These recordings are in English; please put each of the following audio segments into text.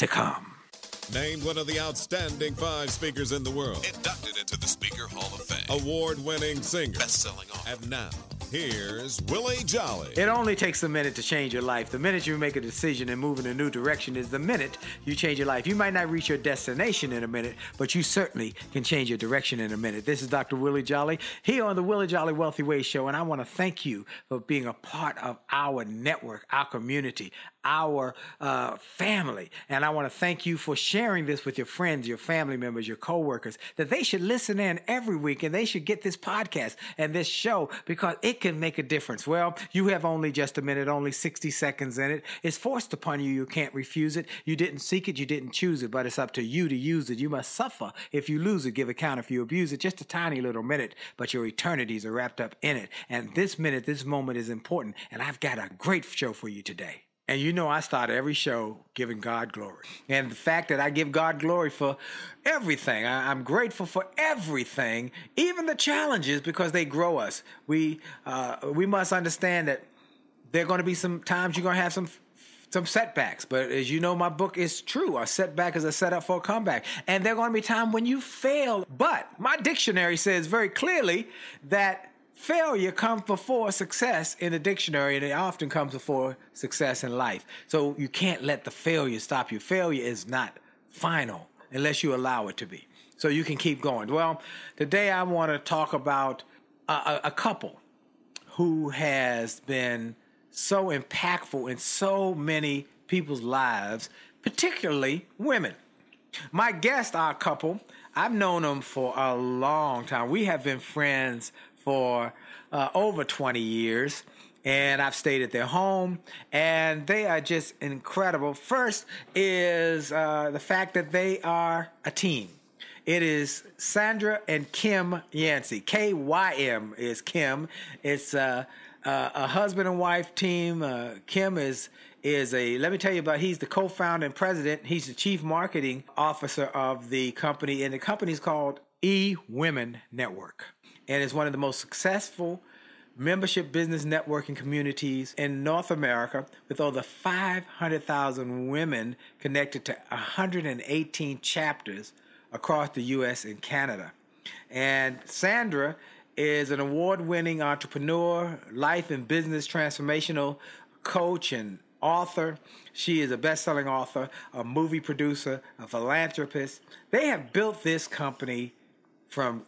to come. Named one of the outstanding five speakers in the world. Inducted into the Speaker Hall of Fame. Award winning singer. Best selling author. And now, here's Willie Jolley. It only takes a minute to change your life. The minute you make a decision and move in a new direction is the minute you change your life. You might not reach your destination in a minute, but you certainly can change your direction in a minute. This is Dr. Willie Jolley here on the Willie Jolley Wealthy Ways Show, and I want to thank you for being a part of our network, our community, our uh, family. And I want to thank you for sharing this with your friends, your family members, your coworkers, that they should listen in every week and they should get this podcast and this show because it can make a difference. Well, you have only just a minute, only 60 seconds in it. It's forced upon you. You can't refuse it. You didn't seek it. You didn't choose it, but it's up to you to use it. You must suffer if you lose it, give account if you abuse it. Just a tiny little minute, but your eternities are wrapped up in it. And this minute, this moment is important. And I've got a great show for you today. And you know, I start every show giving God glory. And the fact that I give God glory for everything, I, am grateful for everything, even the challenges, because they grow us. We, uh, we must understand that there are going to be some times you're going to have some some setbacks. But as you know, my book is true. A setback is a setup for a comeback. And there are going to be times when you fail. But my dictionary says very clearly that failure comes before success in the dictionary, and it often comes before success in life. So you can't let the failure stop you. Failure is not final unless you allow it to be. So you can keep going. Well, today I want to talk about a, a couple who has been so impactful in so many people's lives, particularly women. My guests are a couple. I've known them for a long time. We have been friends for uh, over 20 years and I've stayed at their home, and they are just incredible. First is uh, the fact that they are a team. It is Sandra and Kym Yancey. K Y M is Kym. It's uh, uh, a husband and wife team. Uh, Kym is is a let me tell you about. He's the co-founder and president. He's the chief marketing officer of the company, and the company is called E Women Network and is one of the most successful membership business networking communities in North America with over 500,000 women connected to 118 chapters across the US and Canada. And Sandra is an award winning entrepreneur, life and business transformational coach, and author. She is a best selling author, a movie producer, a philanthropist. They have built this company from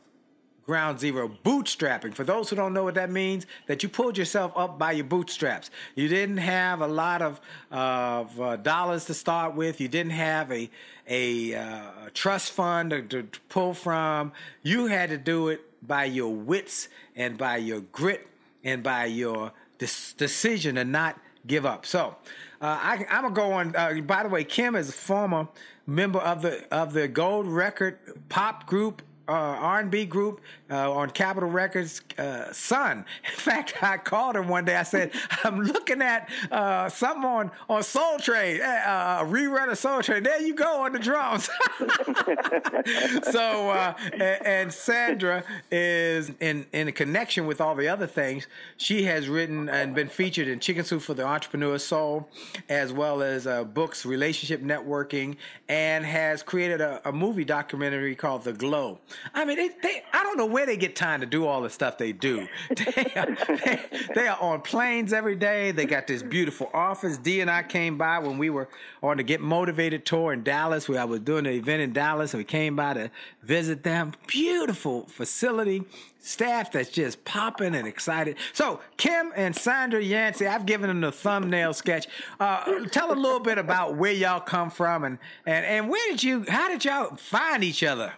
ground zero bootstrapping. For those who don't know what that means that you pulled yourself up by your bootstraps. You didn't have a lot of, of uh, dollars to start with. You didn't have a, a, uh, trust fund to, to, pull from. You had to do it by your wits and by your grit and by your dis- decision to not give up. So uh, I, am gonna go on. Uh, by the way, Kym is a former member of the of the Gold Record pop group uh, R&B group uh, on Capitol Records, uh, Sun. In fact, I called him one day. I said, "I'm looking at uh, something on on Soul Train, eh, uh, a rerun of Soul Train. There you go on the drums." so, uh, and, and, Sandra is in in connection with all the other things. She has written and been featured in Chicken Soup for the Entrepreneur Soul, as well as books, relationship networking, and has created a, a movie documentary called The Glow. I mean, they, they, I don't know where where they get time to do all the stuff they do. They are, they are on planes every day. They got this beautiful office. D and I came by when we were on the Get Motivated tour in Dallas, where I was doing an event in Dallas, and we came by to visit them. Beautiful facility, staff that's just popping and excited. So Kym and Sandra Yancey, I've given them the thumbnail sketch. Uh, tell a little bit about where y'all come from and, and, and where did you, how did y'all find each other?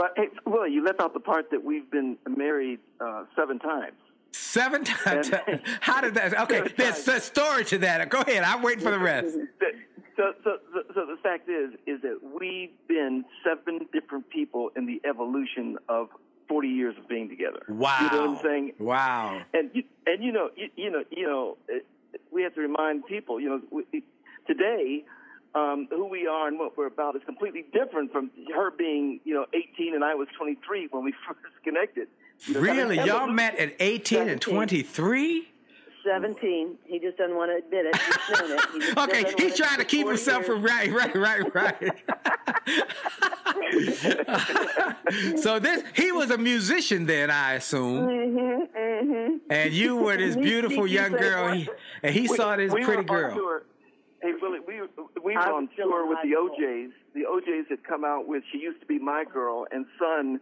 Well, hey, well, you left out the part that we've been married uh, seven times. Seven times. How did that? Okay, there's a story to that. Go ahead. I'm waiting for the rest. So, so, so, the fact is, is that we've been seven different people in the evolution of 40 years of being together. Wow. You know what I'm saying? Wow. And you, and you know, you, you know, you know, we have to remind people, you know, we, today um, who we are and what we're about is completely different from her being, you know, 18 and I was 23 when we first connected. You know, really? Y'all met at 18 17. and 23? 17. He just doesn't want to admit it. He's it. He okay, he's trying to keep himself from right, right, right, right. so this he was a musician then, I assume. Mm-hmm, mm-hmm. And you were this beautiful young girl, he, and he we, saw this we pretty girl. Tour. Hey Willie, we we were on tour with the O'Jays. The O'Jays had come out with "She Used to Be My Girl," and Sun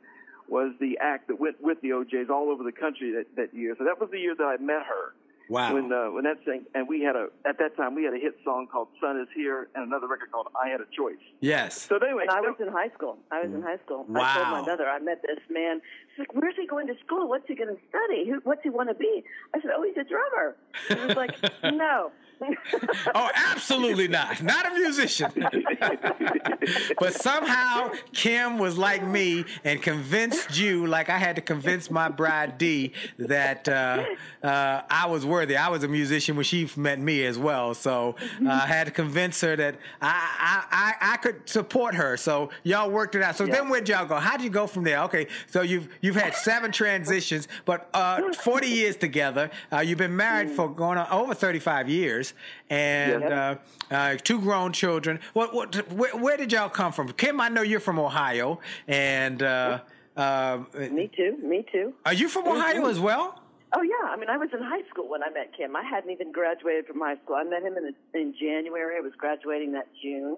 was the act that went with the O'Jays all over the country that that year. So that was the year that I met her. Wow. When uh, when that thing and we had a at that time we had a hit song called "Sun Is Here" and another record called "I Had a Choice." Yes. So anyway, and I was in high school. I was in high school. Wow. I told my mother I met this man. She's like, "Where's he going to school? What's he going to study? Who, what's he want to be?" I said, "Oh, he's a drummer." She was like, "No." oh, absolutely not. Not a musician. but somehow Kym was like me and convinced you, like I had to convince my bride D, that uh, uh, I was worthy. I was a musician when she met me as well. So uh, I had to convince her that I, I, I, I, could support her. So y'all worked it out. So yeah. then where'd y'all go? How'd you go from there? Okay, so you've you've had seven transitions, but uh, 40 years together. Uh, you've been married for going on over 35 years and uh, uh, two grown children. What, what, where, where, did y'all come from? Kym, I know you're from Ohio, and uh, uh, me too. Me too. Are you from Ohio as well? Oh yeah, I mean, I was in high school when I met Kym. I hadn't even graduated from high school. I met him in in January. I was graduating that June,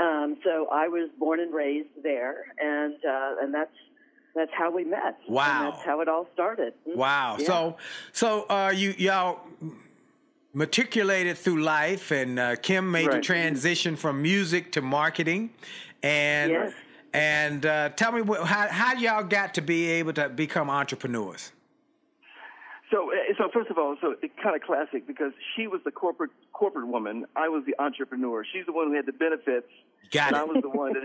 um, so I was born and raised there, and uh, and that's that's how we met. Wow, and that's how it all started. Wow. Yeah. So so uh, you y'all matriculated through life, and uh, Kym made right. the transition from music to marketing. And yes. and uh, tell me how how y'all got to be able to become entrepreneurs. So, uh, so first of all, so it's kind of classic because she was the corporate corporate woman. I was the entrepreneur. She's the one who had the benefits. Got and it. I was the one that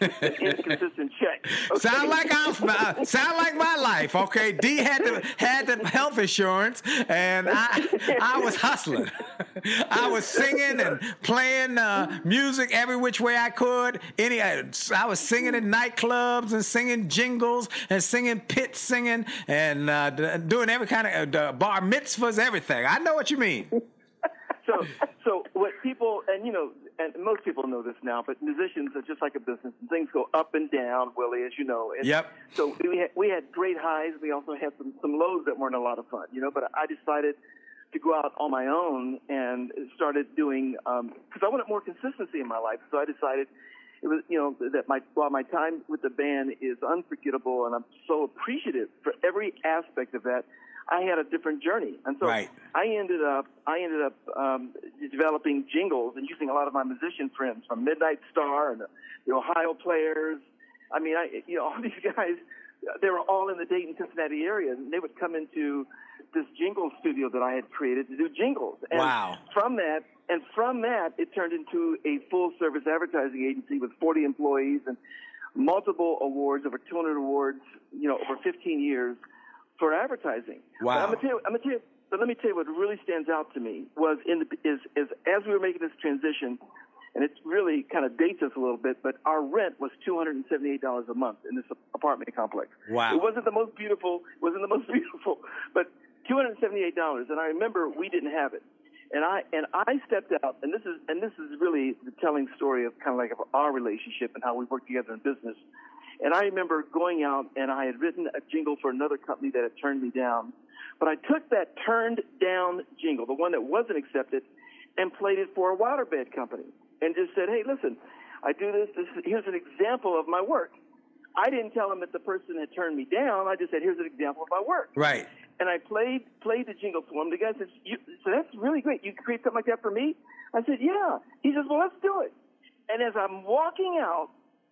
had an inconsistent check. Okay. Sound like I, uh, sound like my life. Okay, D had the had the health insurance, and I I was hustling. I was singing and playing uh, music every which way I could. Any I was singing in nightclubs and singing jingles and singing pit singing and uh, doing every kind of uh, bar mitzvahs, everything. I know what you mean. So, so what people, and you know, and most people know this now, but musicians are just like a business, and things go up and down, Willie, as you know. And yep. So we had, we had great highs. We also had some some lows that weren't a lot of fun, you know. But I decided to go out on my own and started doing because um, I wanted more consistency in my life. So I decided it was you know that my while my time with the band is unforgettable, and I'm so appreciative for every aspect of that. I had a different journey, and so right. I ended up I ended up um, developing jingles and using a lot of my musician friends from Midnight Star and the, the Ohio Players. I mean, I you know all these guys they were all in the Dayton Cincinnati area, and they would come into this jingle studio that I had created to do jingles. And wow! From that, and from that, it turned into a full service advertising agency with 40 employees and multiple awards, over 200 awards, you know, over 15 years for advertising. Wow. But I'm gonna tell you, I'm gonna tell you, but let me tell you what really stands out to me was in the, is, is as we were making this transition, and it really kind of dates us a little bit, but our rent was $278 a month in this apartment complex. Wow. It wasn't the most beautiful, it wasn't the most beautiful, but $278. And I remember we didn't have it. And I, and I stepped out, and this is, and this is really the telling story of kind of like of our relationship and how we work together in business. And I remember going out and I had written a jingle for another company that had turned me down. But I took that turned down jingle, the one that wasn't accepted, and played it for a waterbed company and just said, hey, listen, I do this, this here's an example of my work. I didn't tell them that the person had turned me down. I just said, here's an example of my work. Right. And I played played the jingle for him. The guy says, you, so that's really great. You create something like that for me? I said, yeah. He says, well, let's do it. And as I'm walking out,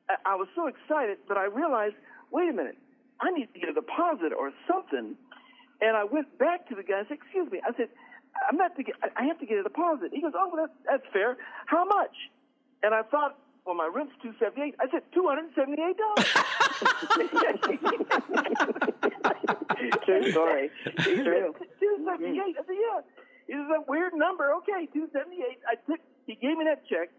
I, was so excited that I realized, wait a minute, I need to get a deposit or something. And I went back to the guy and said, excuse me. I said, I'm not to get, I have to get a deposit. He goes, oh, well, that's, that's fair. How much? And I thought, well, my rent's two seventy eight. I said two hundred and seventy eight dollars. True story. True. Two seventy eight. I said, yeah. It was a weird number. Okay, two seventy eight. I took. He gave me that check.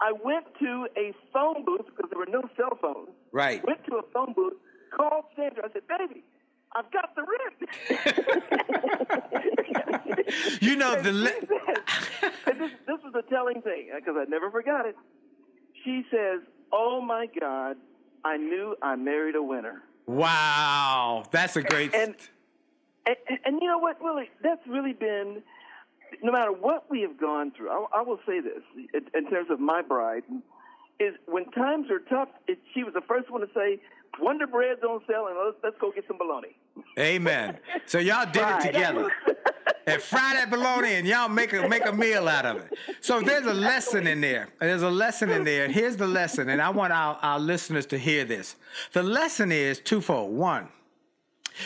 I went to a phone booth because there were no cell phones. Right. Went to a phone booth, called Sandra. I said, baby, I've got the rent. you know the. Le- and this, this was a telling thing because I never forgot it. She says, "Oh my God, I knew I married a winner." Wow, that's a great. And, and, and you know what, Willie? That's really been. No matter what we have gone through, I, I will say this in, in terms of my bride is when times are tough. It, she was the first one to say, "Wonder Bread's on sale, and let's, let's go get some bologna." Amen. So y'all did it together. and fry that bologna and y'all make a make a meal out of it. So there's a lesson in there. There's a lesson in there. Here's the lesson, and I want our, our listeners to hear this. The lesson is twofold. One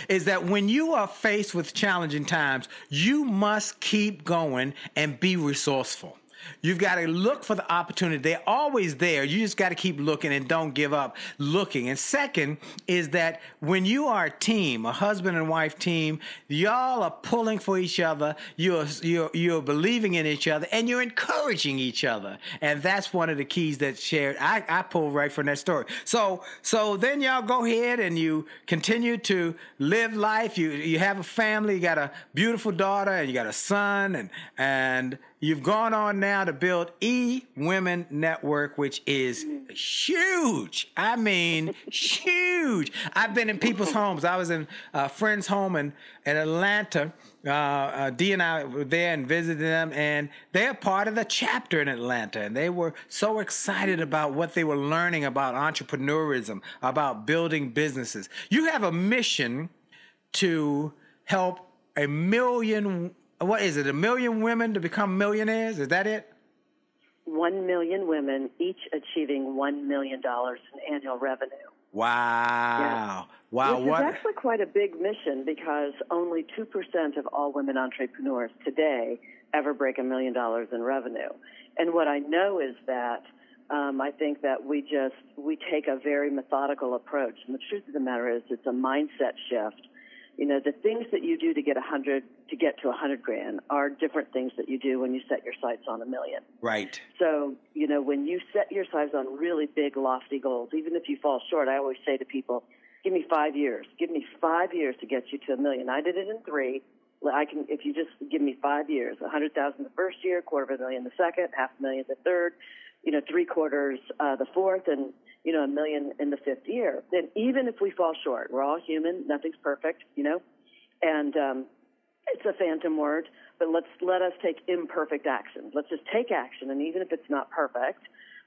is that when you are faced with challenging times, you must keep going and be resourceful. You've got to look for the opportunity. They're always there. You just got to keep looking and don't give up looking. And second is that when you are a team, a husband and wife team, y'all are pulling for each other. You're you're you're believing in each other and you're encouraging each other. And that's one of the keys that shared. I I pulled right from that story. So so then y'all go ahead and you continue to live life. You you have a family. You got a beautiful daughter and you got a son and and You've gone on now to build E Women Network, which is huge. I mean, huge. I've been in people's homes. I was in a friend's home in, in Atlanta. Uh, uh, Dee and I were there and visited them, and they're part of the chapter in Atlanta. And they were so excited about what they were learning about entrepreneurism, about building businesses. You have a mission to help a million what is it, a million women to become millionaires? Is that it? One million women, each achieving $1 million in annual revenue. Wow. Yeah. Wow. Which what? is actually quite a big mission because only 2% of all women entrepreneurs today ever break a million dollars in revenue. And what I know is that um, I think that we just, we take a very methodical approach. And the truth of the matter is it's a mindset shift you know, the things that you do to get a hundred, to get to a hundred grand are different things that you do when you set your sights on a million. Right. So, you know, when you set your sights on really big, lofty goals, even if you fall short, I always say to people, give me five years. Give me five years to get you to a million. I did it in three. I can, if you just give me five years, a hundred thousand the first year, quarter of a million the second, half a million the third, you know, three quarters uh, the fourth, and you know, a million in the fifth year. Then even if we fall short, we're all human. Nothing's perfect, you know, and um, it's a phantom word. But let's let us take imperfect action. Let's just take action, and even if it's not perfect,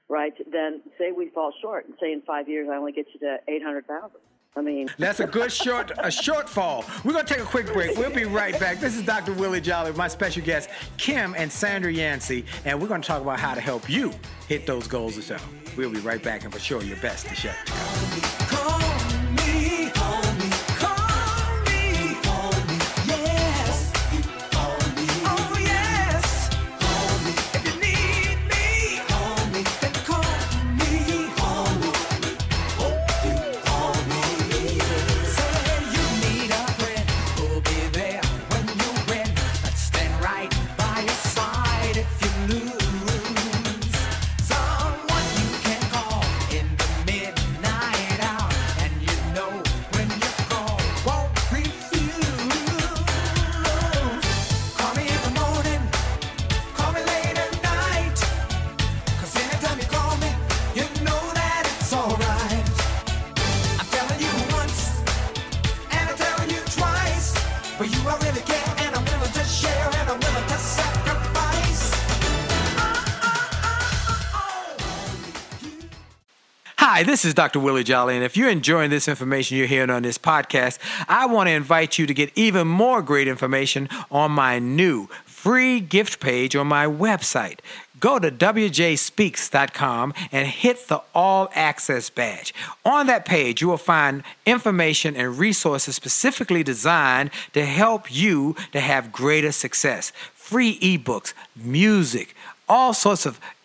right? Then say we fall short, and say in five years I only get you to eight hundred thousand. I mean, that's a good short a shortfall. We're gonna take a quick break. We'll be right back. This is Dr. Willie Jolley, my special guests Kym and Sandra Yancey, and we're gonna talk about how to help you hit those goals yourself. We'll be right back, and for sure, your best to Hi, this is Dr. Willie Jolley, and if you're enjoying this information you're hearing on this podcast, I want to invite you to get even more great information on my new free gift page on my website. Go to wjspeaks.com and hit the All Access badge. On that page, you will find information and resources specifically designed to help you to have greater success. Free ebooks, music, all sorts of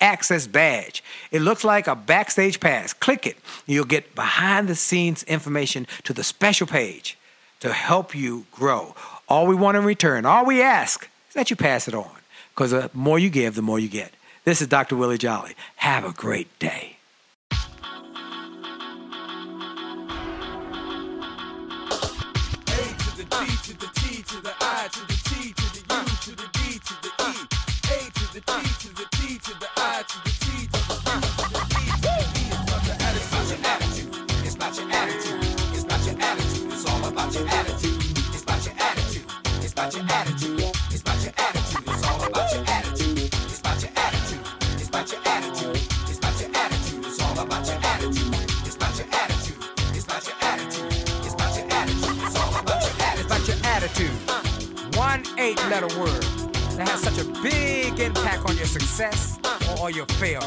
access badge. It looks like a backstage pass. Click it. You'll get behind the scenes information to the special page to help you grow. All we want in return, all we ask is that you pass it on because the more you give, the more you get. This is Dr. Willie Jolley. Have a great day. Eight letter word that has such a big impact on your success or your failure.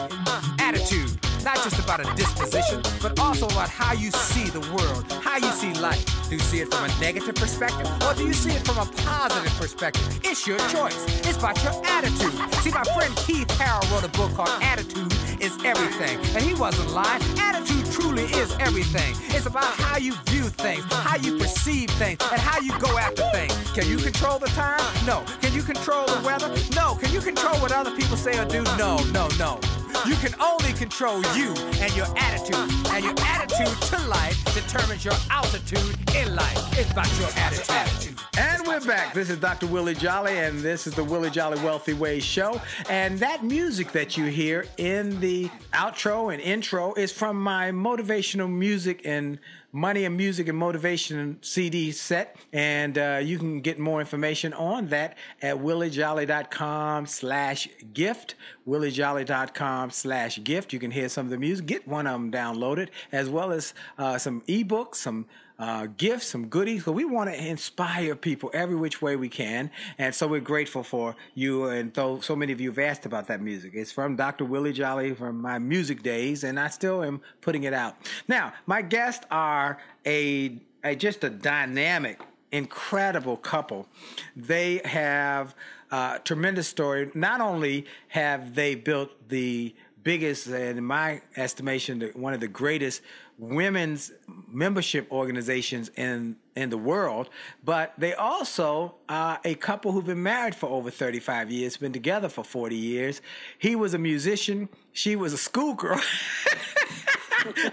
Attitude, not just about a disposition, but also about how you see the world, how you see life. Do you see it from a negative perspective or do you see it from a positive perspective? It's your choice. It's about your attitude. See, my friend Keith Harrell wrote a book called Attitude is Everything, and he wasn't lying. Attitude truly is everything. It's about how you view things, how you perceive things, and how you go after things. Can you control the time? No. Can you control the weather? No. Can you control what other people say or do? No, no, no. You can only control you and your attitude. And your attitude to life determines your altitude in life. It's about your attitude. And we're back. This is Dr. Willie Jolley, and this is the Willie Jolley Wealthy Ways show. And that music that you hear in the outro and intro is from my motivational music and money and music and motivation CD set. And uh, you can get more information on that at williejolley.com slash gift. williejolley.com slash gift. You can hear some of the music. Get one of them downloaded, as well as uh, some ebooks, some uh, gifts, some goodies. So we want to inspire people every which way we can. And so we're grateful for you. And though so many of you have asked about that music, it's from Dr. Willie Jolley from my music days, and I still am putting it out. Now, my guests are a, a just a dynamic, incredible couple. They have a tremendous story. Not only have they built the biggest, and in my estimation, one of the greatest women's membership organizations in in the world, but they also are a couple who've been married for over 35 years, been together for 40 years. He was a musician, she was a schoolgirl.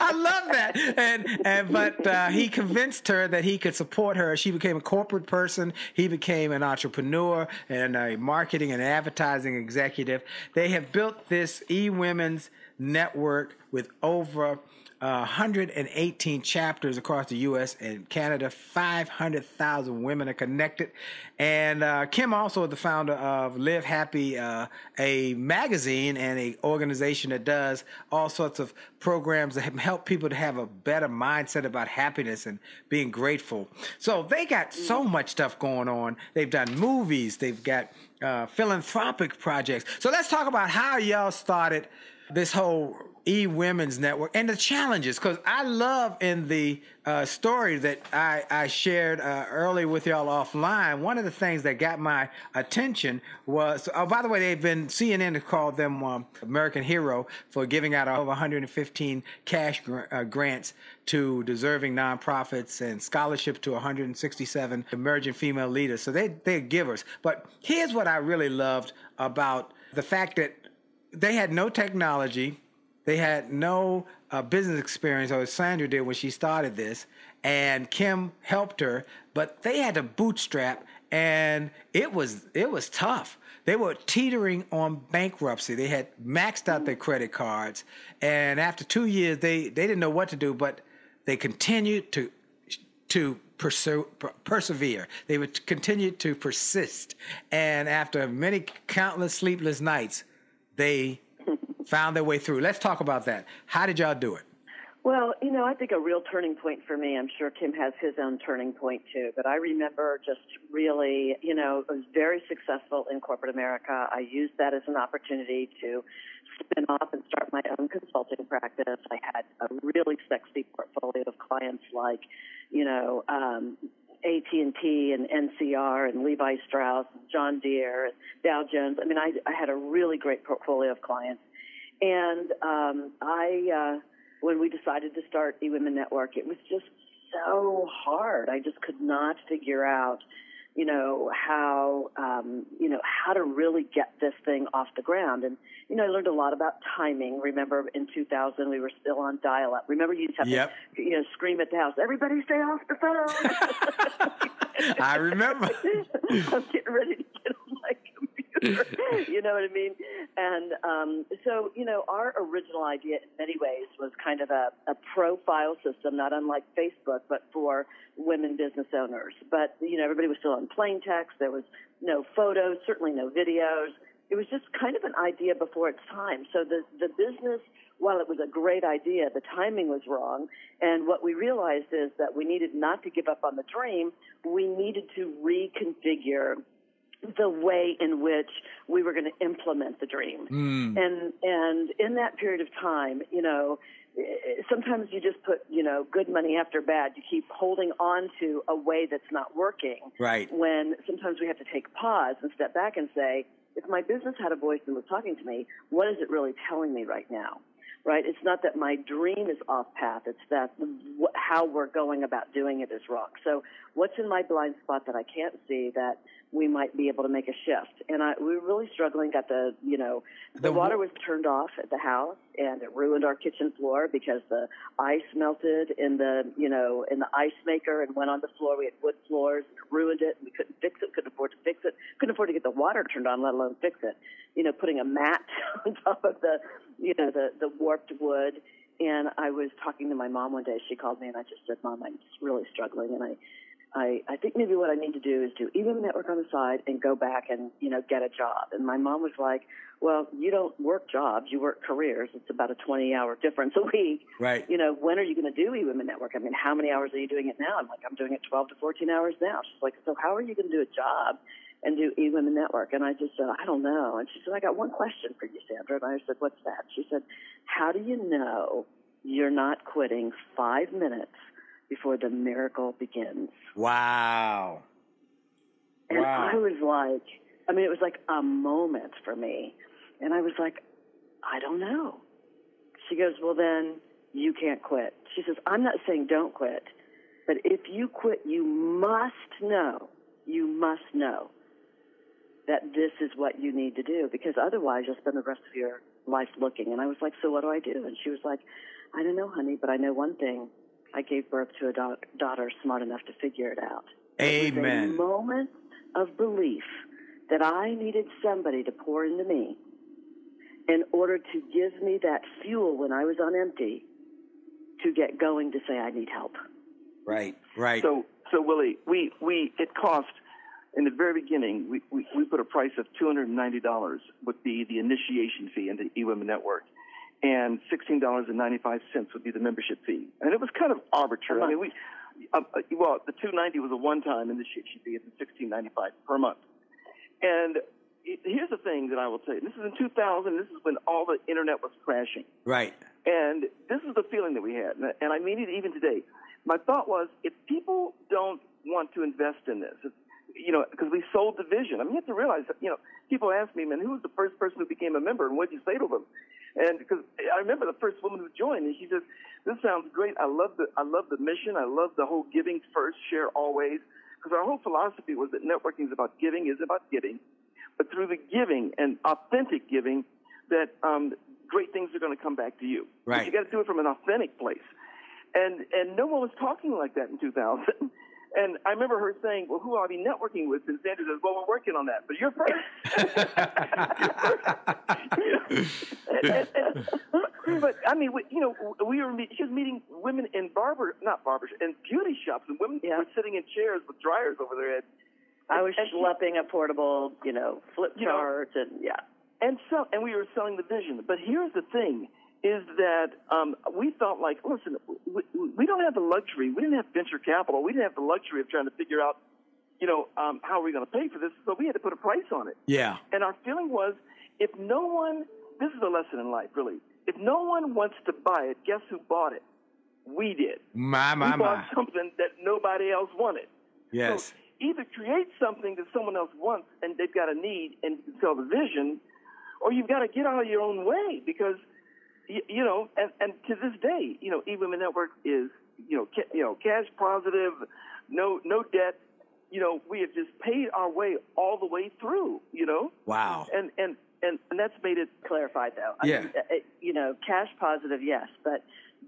I love that. And and but uh, he convinced her that he could support her. She became a corporate person. He became an entrepreneur and a marketing and advertising executive. They have built this e women's network with over 118 chapters across the U.S. and Canada. 500,000 women are connected. And uh, Kym also is the founder of Live Happy, uh, a magazine and a organization that does all sorts of programs that help people to have a better mindset about happiness and being grateful. So they got so much stuff going on. They've done movies. They've got uh, philanthropic projects. So let's talk about how y'all started this whole E Women's Network and the challenges. Because I love in the uh, story that I, I shared uh, earlier with y'all offline, one of the things that got my attention was oh, by the way, they've been, CNN has called them um, American Hero for giving out over 115 cash gr- uh, grants to deserving nonprofits and scholarships to 167 emerging female leaders. So they, they're givers. But here's what I really loved about the fact that they had no technology They had no uh, business experience, or Sandra did when she started this, and Kym helped her, but they had to bootstrap, and it was it was tough. They were teetering on bankruptcy. They had maxed out their credit cards, and after two years, they they didn't know what to do, but they continued to to pursue, persevere. They would continue to persist, and after many countless sleepless nights, they found their way through. Let's talk about that. How did y'all do it? Well, you know, I think a real turning point for me, I'm sure Kym has his own turning point too, but I remember just really, you know, I was very successful in corporate America. I used that as an opportunity to spin off and start my own consulting practice. I had a really sexy portfolio of clients like, you know, um, AT&T and NCR and Levi Strauss and John Deere and Dow Jones. I mean, I, I had a really great portfolio of clients. And um, I, uh, when we decided to start the Women Network, it was just so hard. I just could not figure out, you know, how, um, you know, how to really get this thing off the ground. And, you know, I learned a lot about timing. Remember in 2000, we were still on dial up. Remember you just have yep. to, you know, scream at the house, everybody stay off the phone. I remember. I'm getting ready to get on my computer. you know what I mean? And um, so, you know, our original idea in many ways was kind of a, a profile system, not unlike Facebook, but for women business owners. But, you know, everybody was still on plain text. There was no photos, certainly no videos. It was just kind of an idea before its time. So the, the business, while it was a great idea, the timing was wrong. And what we realized is that we needed not to give up on the dream. We needed to reconfigure the way in which we were going to implement the dream. Mm. And and in that period of time, you know, sometimes you just put, you know, good money after bad. You keep holding on to a way that's not working. Right. When sometimes we have to take pause and step back and say, if my business had a voice and was talking to me, what is it really telling me right now? Right? It's not that my dream is off path. It's that how we're going about doing it is wrong. So what's in my blind spot that I can't see that we might be able to make a shift? And I, we were really struggling. Got the, you know, the, the water was turned off at the house and it ruined our kitchen floor because the ice melted in the, you know, in the ice maker and went on the floor. We had wood floors, and it ruined it. And we couldn't fix it, couldn't afford to fix it, couldn't afford to get the water turned on, let alone fix it. You know, putting a mat on top of the you know, the, the warped wood. And I was talking to my mom one day. She called me and I just said, Mom, I'm just really struggling. And I, I, I think maybe what I need to do is do eWomen Network on the side and go back and, you know, get a job. And my mom was like, well, you don't work jobs, you work careers. It's about a 20 hour difference a week. Right. You know, when are you going to do eWomen Network? I mean, how many hours are you doing it now? I'm like, I'm doing it 12 to 14 hours now. She's like, so how are you going to do a job and do eWomen Network? And I just said, I don't know. And she said, I got one question for you, Sandra. And I said, what's that? She said, how do you know you're not quitting five minutes before the miracle begins? Wow. And wow. I was like, I mean, it was like a moment for me. And I was like, I don't know. She goes, well, then you can't quit. She says, I'm not saying don't quit, but if you quit, you must know, you must know that this is what you need to do because otherwise you'll spend the rest of your life looking. And I was like, so what do I do? And she was like, I don't know, honey, but I know one thing. I gave birth to a da- daughter smart enough to figure it out. Amen. It was a moment of belief that I needed somebody to pour into me in order to give me that fuel when I was on empty to get going to say I need help. Right, right. So, so Willie, we, we it cost in the very beginning, we, we, we put a price of $290 would be the initiation fee into eWomen Network, and $16.95 would be the membership fee. And it was kind of arbitrary. I mean, we, uh, uh well, the 290 was a one-time initiation fee, and the 16.95 per month. And it, here's the thing that I will tell you. this is in 2000. This is when all the internet was crashing. Right. And this is the feeling that we had, and I mean it even today. My thought was, if people don't want to invest in this, if you know, because we sold the vision. I mean, you have to realize that, you know, people ask me, man, who was the first person who became a member and what did you say to them? And because I remember the first woman who joined and she says, this sounds great. I love the, I love the mission. I love the whole giving first, share always. Because our whole philosophy was that networking is about giving, is about giving. But through the giving and authentic giving, that um, great things are going to come back to you. Right. But you got to do it from an authentic place. And and no one was talking like that in 2000. And I remember her saying, "Well, who are we networking with?" And Sandra says, "Well, we're working on that, but you're first. and, and, and, but I mean, we, you know, we were meet, she was meeting women in barber, not barbers, in beauty shops, and women Yeah. were sitting in chairs with dryers over their head. I was And schlepping a portable, you know, flip You know, chart and yeah. and so and we were selling the vision. But here's the thing: is that um, we felt like, listen, we, we don't have the luxury. We didn't have venture capital. We didn't have the luxury of trying to figure out, you know, um, how are we going to pay for this. So we had to put a price on it. Yeah. And our feeling was, if no one, this is a lesson in life, really. If no one wants to buy it, guess who bought it? We did. My, my, we bought my. something that nobody else wanted. Yes. So either create something that someone else wants and they've got a need and you can sell the vision, or you've got to get out of your own way because, you, you know, and, and to this day, you know, eWomen Network is, you know, ca- you know, cash positive, no no debt. You know, we have just paid our way all the way through. You know, Wow. and and and, and that's made it Clarified though. I Yeah. mean, uh, you know, cash positive, yes, but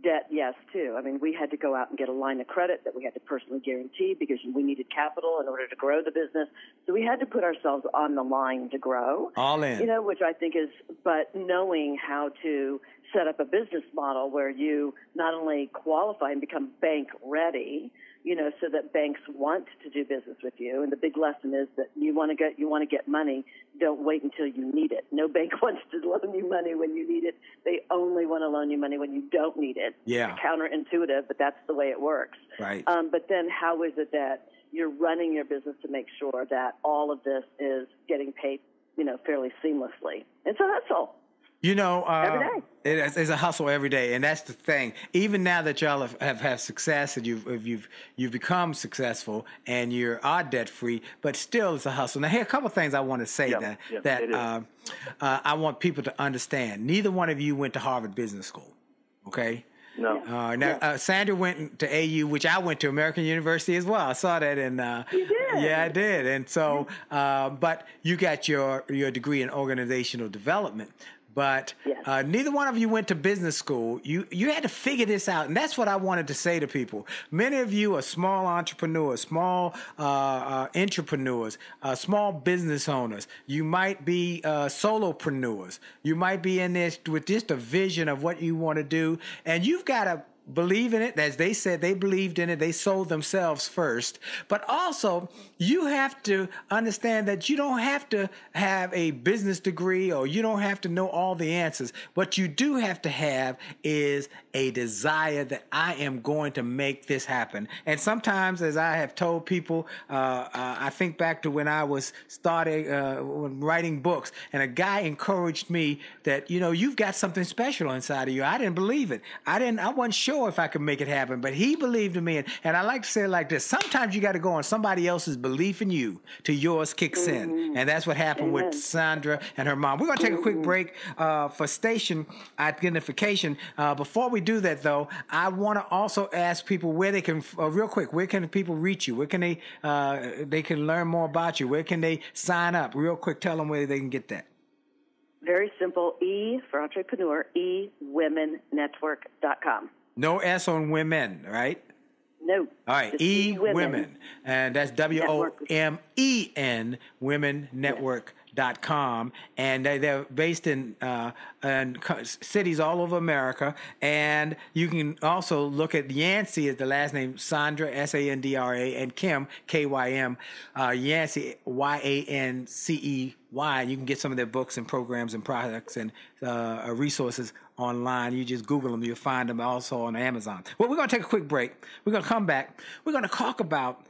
debt, yes, too. I mean, we had to go out and get a line of credit that we had to personally guarantee because we needed capital in order to grow the business. So we had to put ourselves on the line to grow. All in. You know, which I think is, but knowing how to set up a business model where you not only qualify and become bank ready, you know, so that banks want to do business with you. And the big lesson is that you want to get you want to get money. Don't wait until you need it. No bank wants to loan you money when you need it. They only want to loan you money when you don't need it. Yeah. Counterintuitive, but that's the way it works. Right. Um, but then, how is it that you're running your business to make sure that all of this is getting paid, you know, fairly seamlessly? And so that's all. You know, uh, Every day. It is, it's a hustle every day, and that's the thing. Even now that y'all have, have, have success and you've you've you've become successful and you're are debt free, but still it's a hustle. Now, here are a couple of things I want to say Yeah, that yeah, that uh, uh, I want people to understand. Neither one of you went to Harvard Business School, okay? no. Uh, now, uh, Sandra went to AU, which I went to American University as well. I saw that, and uh, yeah, I did. And so, uh, but you got your your degree in organizational development. But Yes. uh, neither one of you went to business school. You you had to figure this out, and that's what I wanted to say to people. Many of you are small entrepreneurs, small uh, uh, entrepreneurs, uh, small business owners. You might be uh, solopreneurs. You might be in this with just a vision of what you want to do, and you've got to believe in it. As they said, they believed in it. They sold themselves first. But also, you have to understand that you don't have to have a business degree or you don't have to know all the answers. What you do have to have is a desire that I am going to make this happen. And sometimes, as I have told people, uh, uh, I think back to when I was starting uh, writing books, and a guy encouraged me that you know you've got something special inside of you. I didn't believe it. I didn't. I wasn't sure if I could make it happen, but he believed in me. And, and I like to say it like this: sometimes you got to go on somebody else's belief in you to yours kicks in, and that's what happened with Sandra and her mom. We're gonna take a quick break uh, for station identification. Uh, before we do that, though, I want to also ask people where they can, uh, real quick, where can people reach you? Where can they uh, they can learn more about you? Where can they sign up? Real quick, tell them where they can get that. Very simple. E for entrepreneur. E womenetwork.com. No S on women, right? No. All right, just E women. and that's W O. M E N Women Network. Dot com and they, they're based in uh, in cities all over America and you can also look at Yancey is the last name Sandra S A N D R A and Kym K Y M uh, Yancey Y A N C E Y you can get some of their books and programs and products and uh, resources online. You just Google them, you'll find them also on Amazon. Well, we're going to take a quick break. We're going to come back. We're going to talk about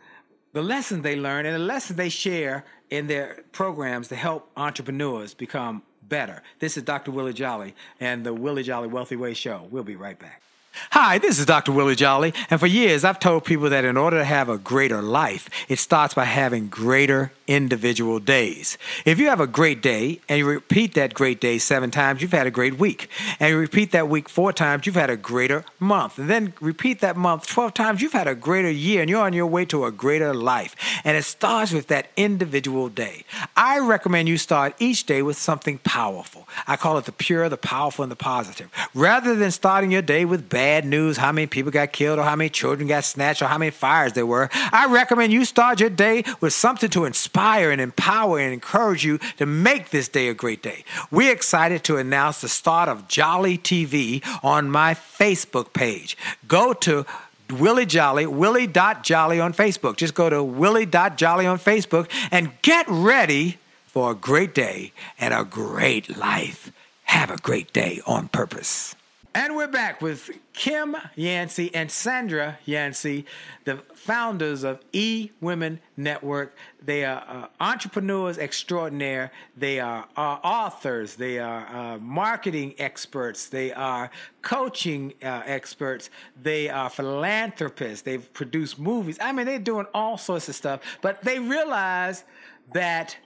the lessons they learn and the lessons they share in their programs to help entrepreneurs become better. This is Dr. Willie Jolley and the Willie Jolley Wealthy Way Show. We'll be right back. Hi, this is Dr. Willie Jolley, and for years I've told people that in order to have a greater life, it starts by having greater individual days. If you have a great day and you repeat that great day seven times, you've had a great week. And you repeat that week four times, you've had a greater month. And then repeat that month 12 times, you've had a greater year and you're on your way to a greater life. And it starts with that individual day. I recommend you start each day with something powerful. I call it the pure, the powerful, and the positive. Rather than starting your day with bad news, how many people got killed or how many children got snatched or how many fires there were, I recommend you start your day with something to inspire and empower and encourage you to make this day a great day. We're excited to announce the start of Jolley TV on my Facebook page. Go to Willie Jolley, Willie.Jolley on Facebook. Just go to Willie.Jolley on Facebook and get ready for a great day and a great life. Have a great day on purpose. And we're back with Kym Yancey and Sandra Yancey, the founders of E Women Network. They are uh, entrepreneurs extraordinaire. They are authors. They are uh, marketing experts. They are coaching uh, experts. They are philanthropists. They've produced movies. I mean, they're doing all sorts of stuff. But they realize that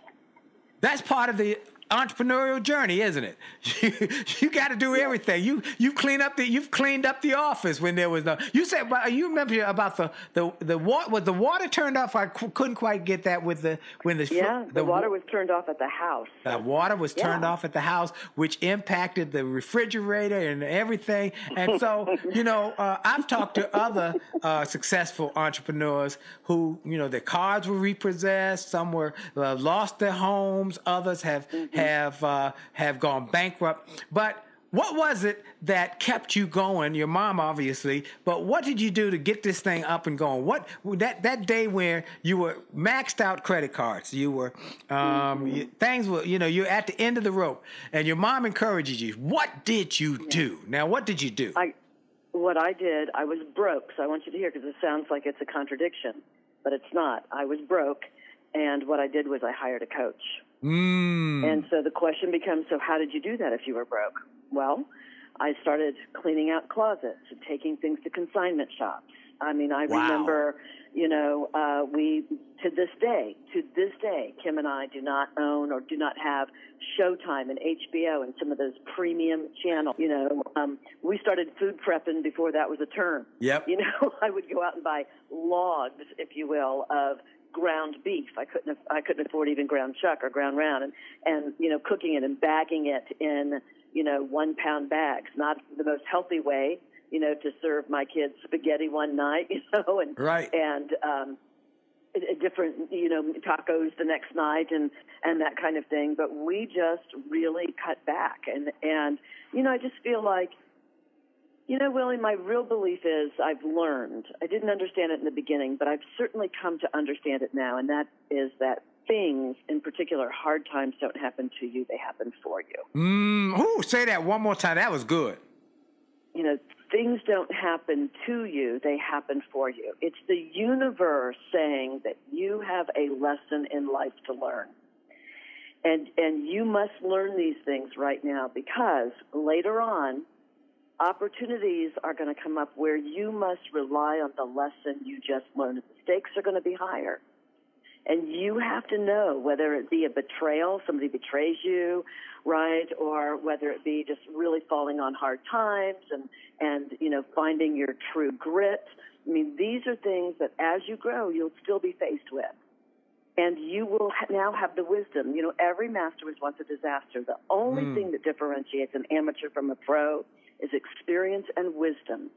that's part of the entrepreneurial journey, isn't it? You, you got to do everything. You you clean up the you've cleaned up the office when there was no. You said, you remember about the the the water was the water turned off. I couldn't quite get that with the when the yeah the, the water was turned off at the house. The water was turned yeah. off at the house, which impacted the refrigerator and everything. And so you know, uh, I've talked to other uh, successful entrepreneurs who you know their cars were repossessed, some were uh, lost their homes, others have. Mm-hmm have uh, have gone bankrupt. But what was it that kept you going? Your mom, obviously, but what did you do to get this thing up and going? What that that day where you were maxed out credit cards, you were um, you, things were you know you're at the end of the rope, and your mom encourages you. What did you do? Now, what did you do? I, what I did, I was broke. So I want you to hear because it sounds like it's a contradiction, but it's not. I was broke, and what I did was I hired a coach. Mm. And so the question becomes so, how did you do that if you were broke? Well, I started cleaning out closets and taking things to consignment shops. I mean, I wow. remember, you know, uh, we, to this day, to this day, Kym and I do not own or do not have Showtime and HBO and some of those premium channels. You know, um, we started food prepping before that was a term. Yep. You know, I would go out and buy logs, if you will, of ground beef. I couldn't I couldn't afford even ground chuck or ground round, and and you know cooking it and bagging it in you know one pound bags. Not the most healthy way, you know, to serve my kids spaghetti one night, you know, and right and um, different you know tacos the next night and and that kind of thing. But we just really cut back, and and you know I just feel like you know, Willie, my real belief is I've learned. I didn't understand it in the beginning, but I've certainly come to understand it now, and that is that things, in particular, hard times don't happen to you, they happen for you. Mm, ooh, say that one more time. That was good. You know, things don't happen to you, they happen for you. It's the universe saying that you have a lesson in life to learn. And, and you must learn these things right now because later on, opportunities are going to come up where you must rely on the lesson you just learned. The stakes are going to be higher. And you have to know whether it be a betrayal, somebody betrays you, right, or whether it be just really falling on hard times and, and, you know, finding your true grit. I mean, these are things that as you grow, you'll still be faced with. And you will ha- now have the wisdom. You know, every master was once a disaster. The only mm. thing that differentiates an amateur from a pro is experience and wisdom.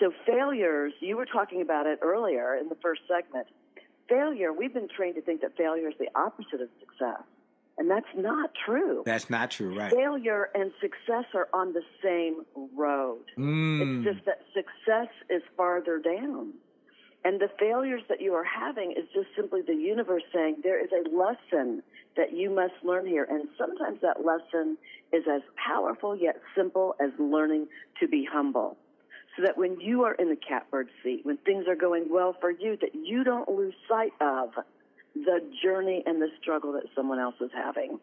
So failures, you were talking about it earlier in the first segment. Failure, we've been trained to think that failure is the opposite of success. And that's not true. That's not true, right? Failure and success are on the same road. Mm. It's just that success is farther down. And the failures that you are having is just simply the universe saying there is a lesson that you must learn here. And sometimes that lesson is as powerful yet simple as learning to be humble. So that when you are in the catbird seat, when things are going well for you, that you don't lose sight of the journey and the struggle that someone else is having.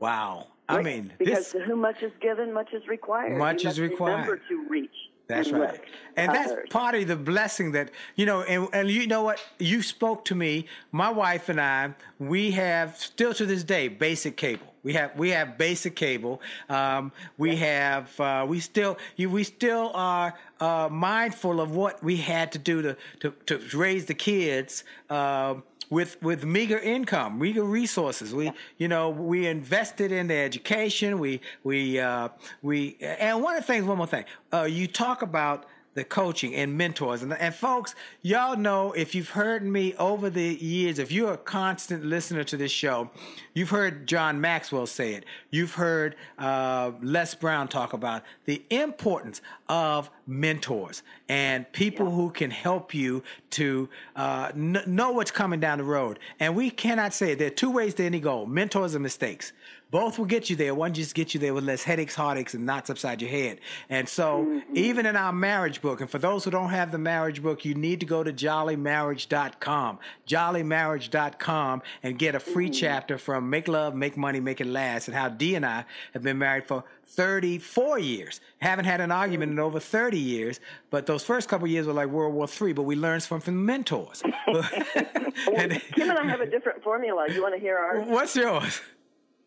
Wow. I mean, because this, to whom much is given, much is required. Much is required. Remember to reach That's right. And others. that's part of the blessing that, you know, and, and you know what? You spoke to me, my wife and I, we have still to this day basic cable. We have we have basic cable. Um, we have uh, we still you, we still are uh, mindful of what we had to do to to, to raise the kids. Um, with with meager income, meager resources. We you know we invested in their education. We we uh, we and one of the things. One more thing. Uh, you talk about the coaching and mentors. And, and folks, y'all know if you've heard me over the years, if you're a constant listener to this show, you've heard John Maxwell say it. You've heard uh, Les Brown talk about the importance of mentors and people who can help you to uh, n- know what's coming down the road. And we cannot say it. There are two ways to any goal mentors and mistakes. Both will get you there. One just gets you there with less headaches, heartaches, and knots upside your head. And so, mm-hmm. even in our marriage book, and for those who don't have the marriage book, you need to go to jolleymarriage.com, jolleymarriage.com, and get a free mm-hmm. chapter from Make Love, Make Money, Make It Last, and how Dee and I have been married for 34 years. Haven't had an argument in over 30 years, but those first couple years were like World War III, but we learned from, from mentors. well, and, Kym and I have a different formula. You want to hear ours? What's yours?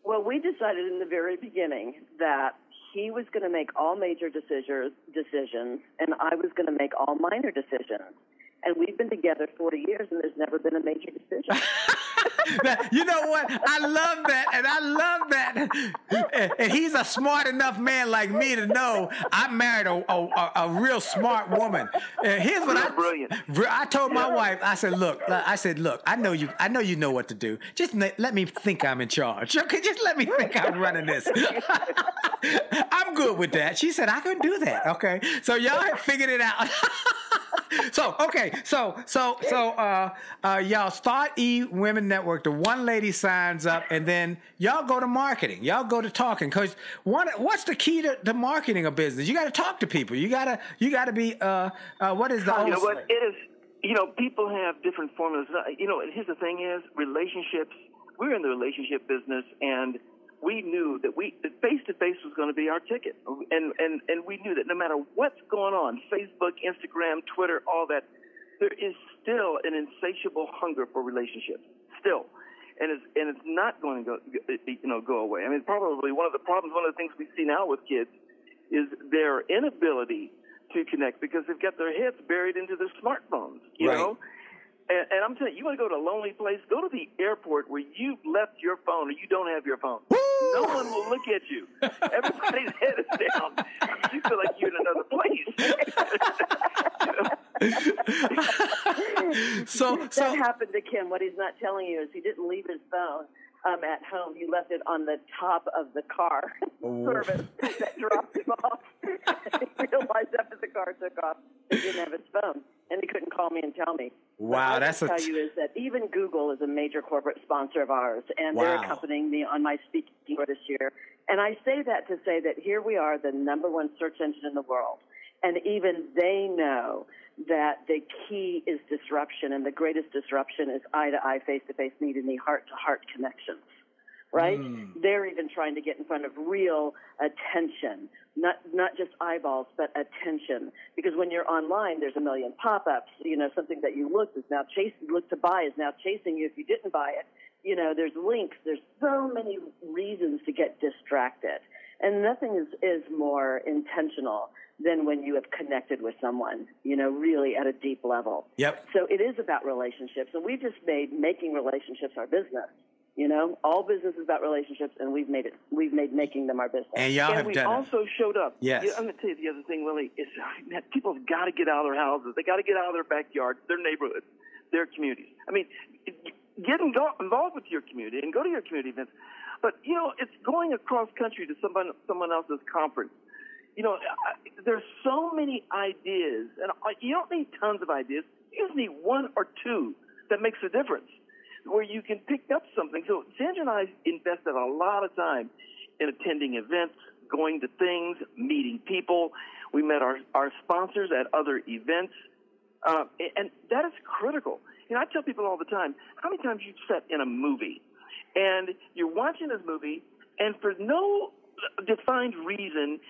Well, we decided in the very beginning that he was going to make all major decisions, decisions, and I was going to make all minor decisions and we've been together 40 years, and there's never been a major decision. you know what? I love that, and I love that. And he's a smart enough man like me to know I married a, a, a real smart woman. And here's what I brilliant. I told my wife. I said, "Look, uh, I said, look, I know you. I know you know what to do. Just let me think I'm in charge. Okay, just let me think I'm running this. I'm good with that." She said, "I can do that." Okay, so y'all have figured it out. so okay, so so so uh, uh, y'all start E Women Network. The one lady signs up, and then y'all go to marketing. Y'all go to talking because one. What's the key to, to marketing a business? You got to talk to people. You gotta you gotta be. Uh, uh, what is the? You know what it is. You know, people have different formulas. Uh, you know, here's the thing: is relationships. We're in the relationship business, and we knew that we face to face was going to be our ticket, and and and we knew that no matter what's going on, Facebook, Instagram, Twitter, all that, there is still an insatiable hunger for relationships, still, and it's and it's not going to go you know go away. I mean, probably one of the problems, one of the things we see now with kids, is their inability to connect because they've got their heads buried into their smartphones, you right. know. And, and I'm telling you, you want to go to a lonely place? Go to the airport where you left your phone or you don't have your phone. Woo! No one will look at you. Everybody's head is down. You feel like you're in another place. so, that so happened to Kym. What he's not telling you is he didn't leave his phone um, at home. You left it on the top of the car oh. service that dropped him off. he realized after the car took off, he didn't have his phone and he couldn't call me and tell me. Wow, what that's I can tell you is that even Google is a major corporate sponsor of ours, and wow. they're accompanying me on my speaking tour this year. And I say that to say that here we are, the number one search engine in the world, and even they know that the key is disruption, and the greatest disruption is eye to eye, face to face, needing the heart to heart connections right? Mm. They're even trying to get in front of real attention, not not just eyeballs, but attention. Because when you're online, there's a million pop-ups. You know, something that you looked is now chasing, look to buy is now chasing you if you didn't buy it. You know, there's links. There's so many reasons to get distracted, and nothing is is more intentional than when you have connected with someone, you know, really at a deep level. Yep. So it is about relationships, and we've just made making relationships our business. You know, all business is about relationships, and we've made it. We've made making them our business. And y'all and have we done also it. showed up. Yes. Yeah, I'm going to tell you the other thing, Willie. Is that people have got to get out of their houses. They got to get out of their backyards, their neighborhoods, their communities. I mean, get involved with your community and go to your community events. But you know, it's going across country to someone someone else's conference. You know, there's so many ideas, and you don't need tons of ideas. You just need one or two that makes a difference where you can pick up something. So Sandra and I invested a lot of time in attending events, going to things, meeting people. We met our, our sponsors at other events. Uh, and that is critical. You know, I tell people all the time, how many times you've sat in a movie and you're watching this movie and for no defined reason,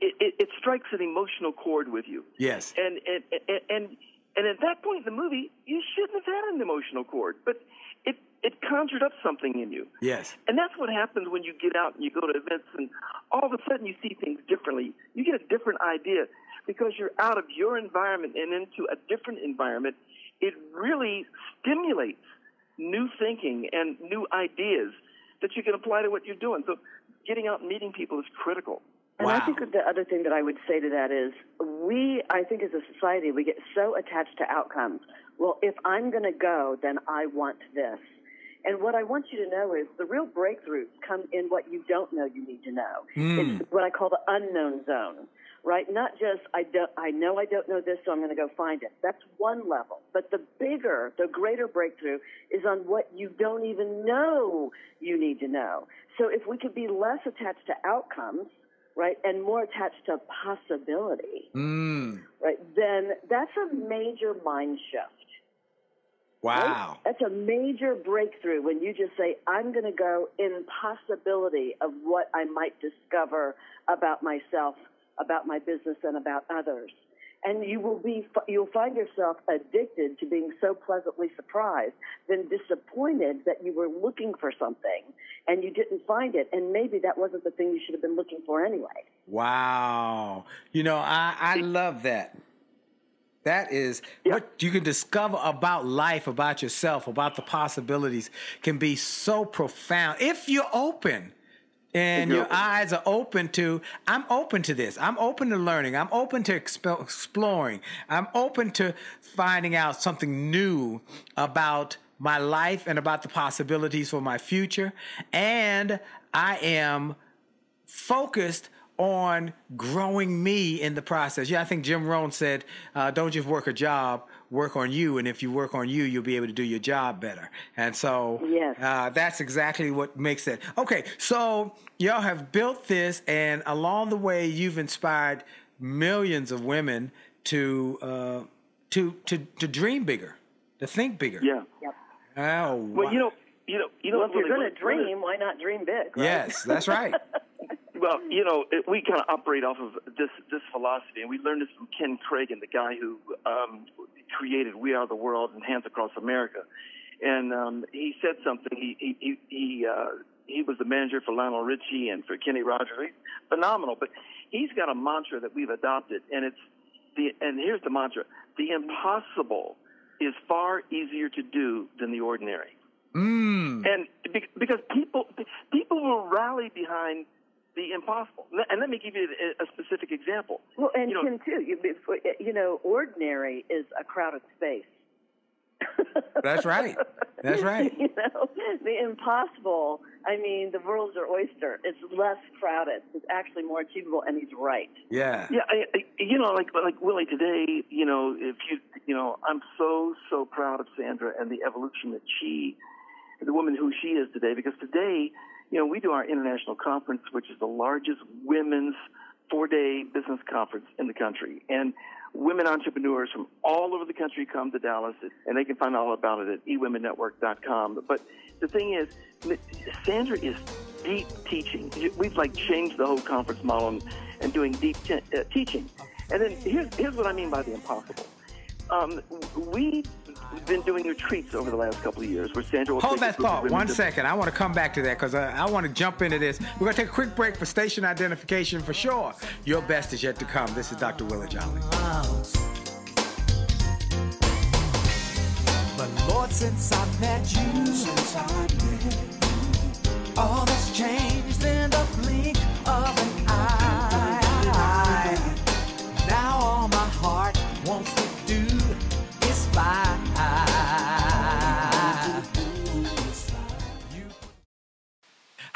it, it, it strikes an emotional chord with you. Yes. And and and and and at that point in the movie, you shouldn't have had an emotional chord, but it it conjured up something in you. Yes. And that's what happens when you get out and you go to events, and all of a sudden you see things differently. You get a different idea because you're out of your environment and into a different environment. It really stimulates new thinking and new ideas that you can apply to what you're doing. So getting out and meeting people is critical. And Wow. I think the other thing that I would say to that is we, I think as a society, we get so attached to outcomes. Well, if I'm going to go, then I want this. And what I want you to know is the real breakthroughs come in what you don't know you need to know. It's what I call the unknown zone, right? Not just I don't, I know I don't know this, so I'm going to go find it. That's one level. But the bigger, the greater breakthrough is on what you don't even know you need to know. So if we could be less attached to outcomes, right, and more attached to possibility, Mm. right, then that's a major mind shift. Right? Wow. That's a major breakthrough when you just say, I'm going to go in possibility of what I might discover about myself, about my business, and about others. And you will be, you'll find yourself addicted to being so pleasantly surprised, then disappointed that you were looking for something and you didn't find it. And maybe that wasn't the thing you should have been looking for anyway. Wow. You know, I, I love that. That is what you can discover about life, about yourself, about the possibilities can be so profound. If you're open and you're your open. eyes are open to i'm open to this. I'm open to learning. I'm open to exp- exploring. I'm open to finding out something new about my life and about the possibilities for my future. And i am focused on growing me in the process. Yeah, I think Jim Rohn said, uh, "Don't just work a job, work on you, and if you work on you, you'll be able to do your job better." And so, Yes. uh, that's exactly what makes it. Okay, so y'all have built this, and along the way, you've inspired millions of women to uh, to to to dream bigger, to think bigger. Yeah. Yep. Oh, Well, wow. you know, you know, you know. Well, if you're Willie, going to one of- one of- dream, why not dream big? Right? yes, that's right. Well, you know, it, we kind of operate off of this this philosophy, and we learned this from Ken Kragen, the guy who um, created "We Are the World" and "Hands Across America." And um, he said something. He he he he, uh, he was the manager for Lionel Richie and for Kenny Rogers. He's phenomenal, but he's got a mantra that we've adopted, and it's the and here's the mantra: the impossible is far easier to do than the ordinary Mm. and be- because people people will rally behind the impossible. And let me give you a, a specific example. Well, and You know- Tim too. You, uh, you know, ordinary is a crowded space. That's right. That's right. you know, the impossible. I mean, the world's your oyster. It's less crowded. It's actually more achievable, and he's right. Yeah. Yeah, I, I, you know, like like Willie today. You know, if you you know, I'm so so proud of Sandra and the evolution that she, the woman who she is today. Because today, you know, we do our international conference, which is the largest women's four-day business conference in the country, and women entrepreneurs from all over the country come to Dallas, and they can find all about it at eWomenNetwork.com. But the thing is, Sandra is deep teaching. We've like changed the whole conference model and, and doing deep te- uh, teaching. And then here's here's what I mean by the impossible. Um, we've been doing retreats over the last couple of years where Sandra will Hold take a that thought women one to- second. I want to come back to that because I, I want to jump into this. We're going to take a quick break for station identification for sure. Your best is yet to come. This is Dr. Willie Jolley. But Lord, since I met you, since I met you, all that's changed in the blink of an eye.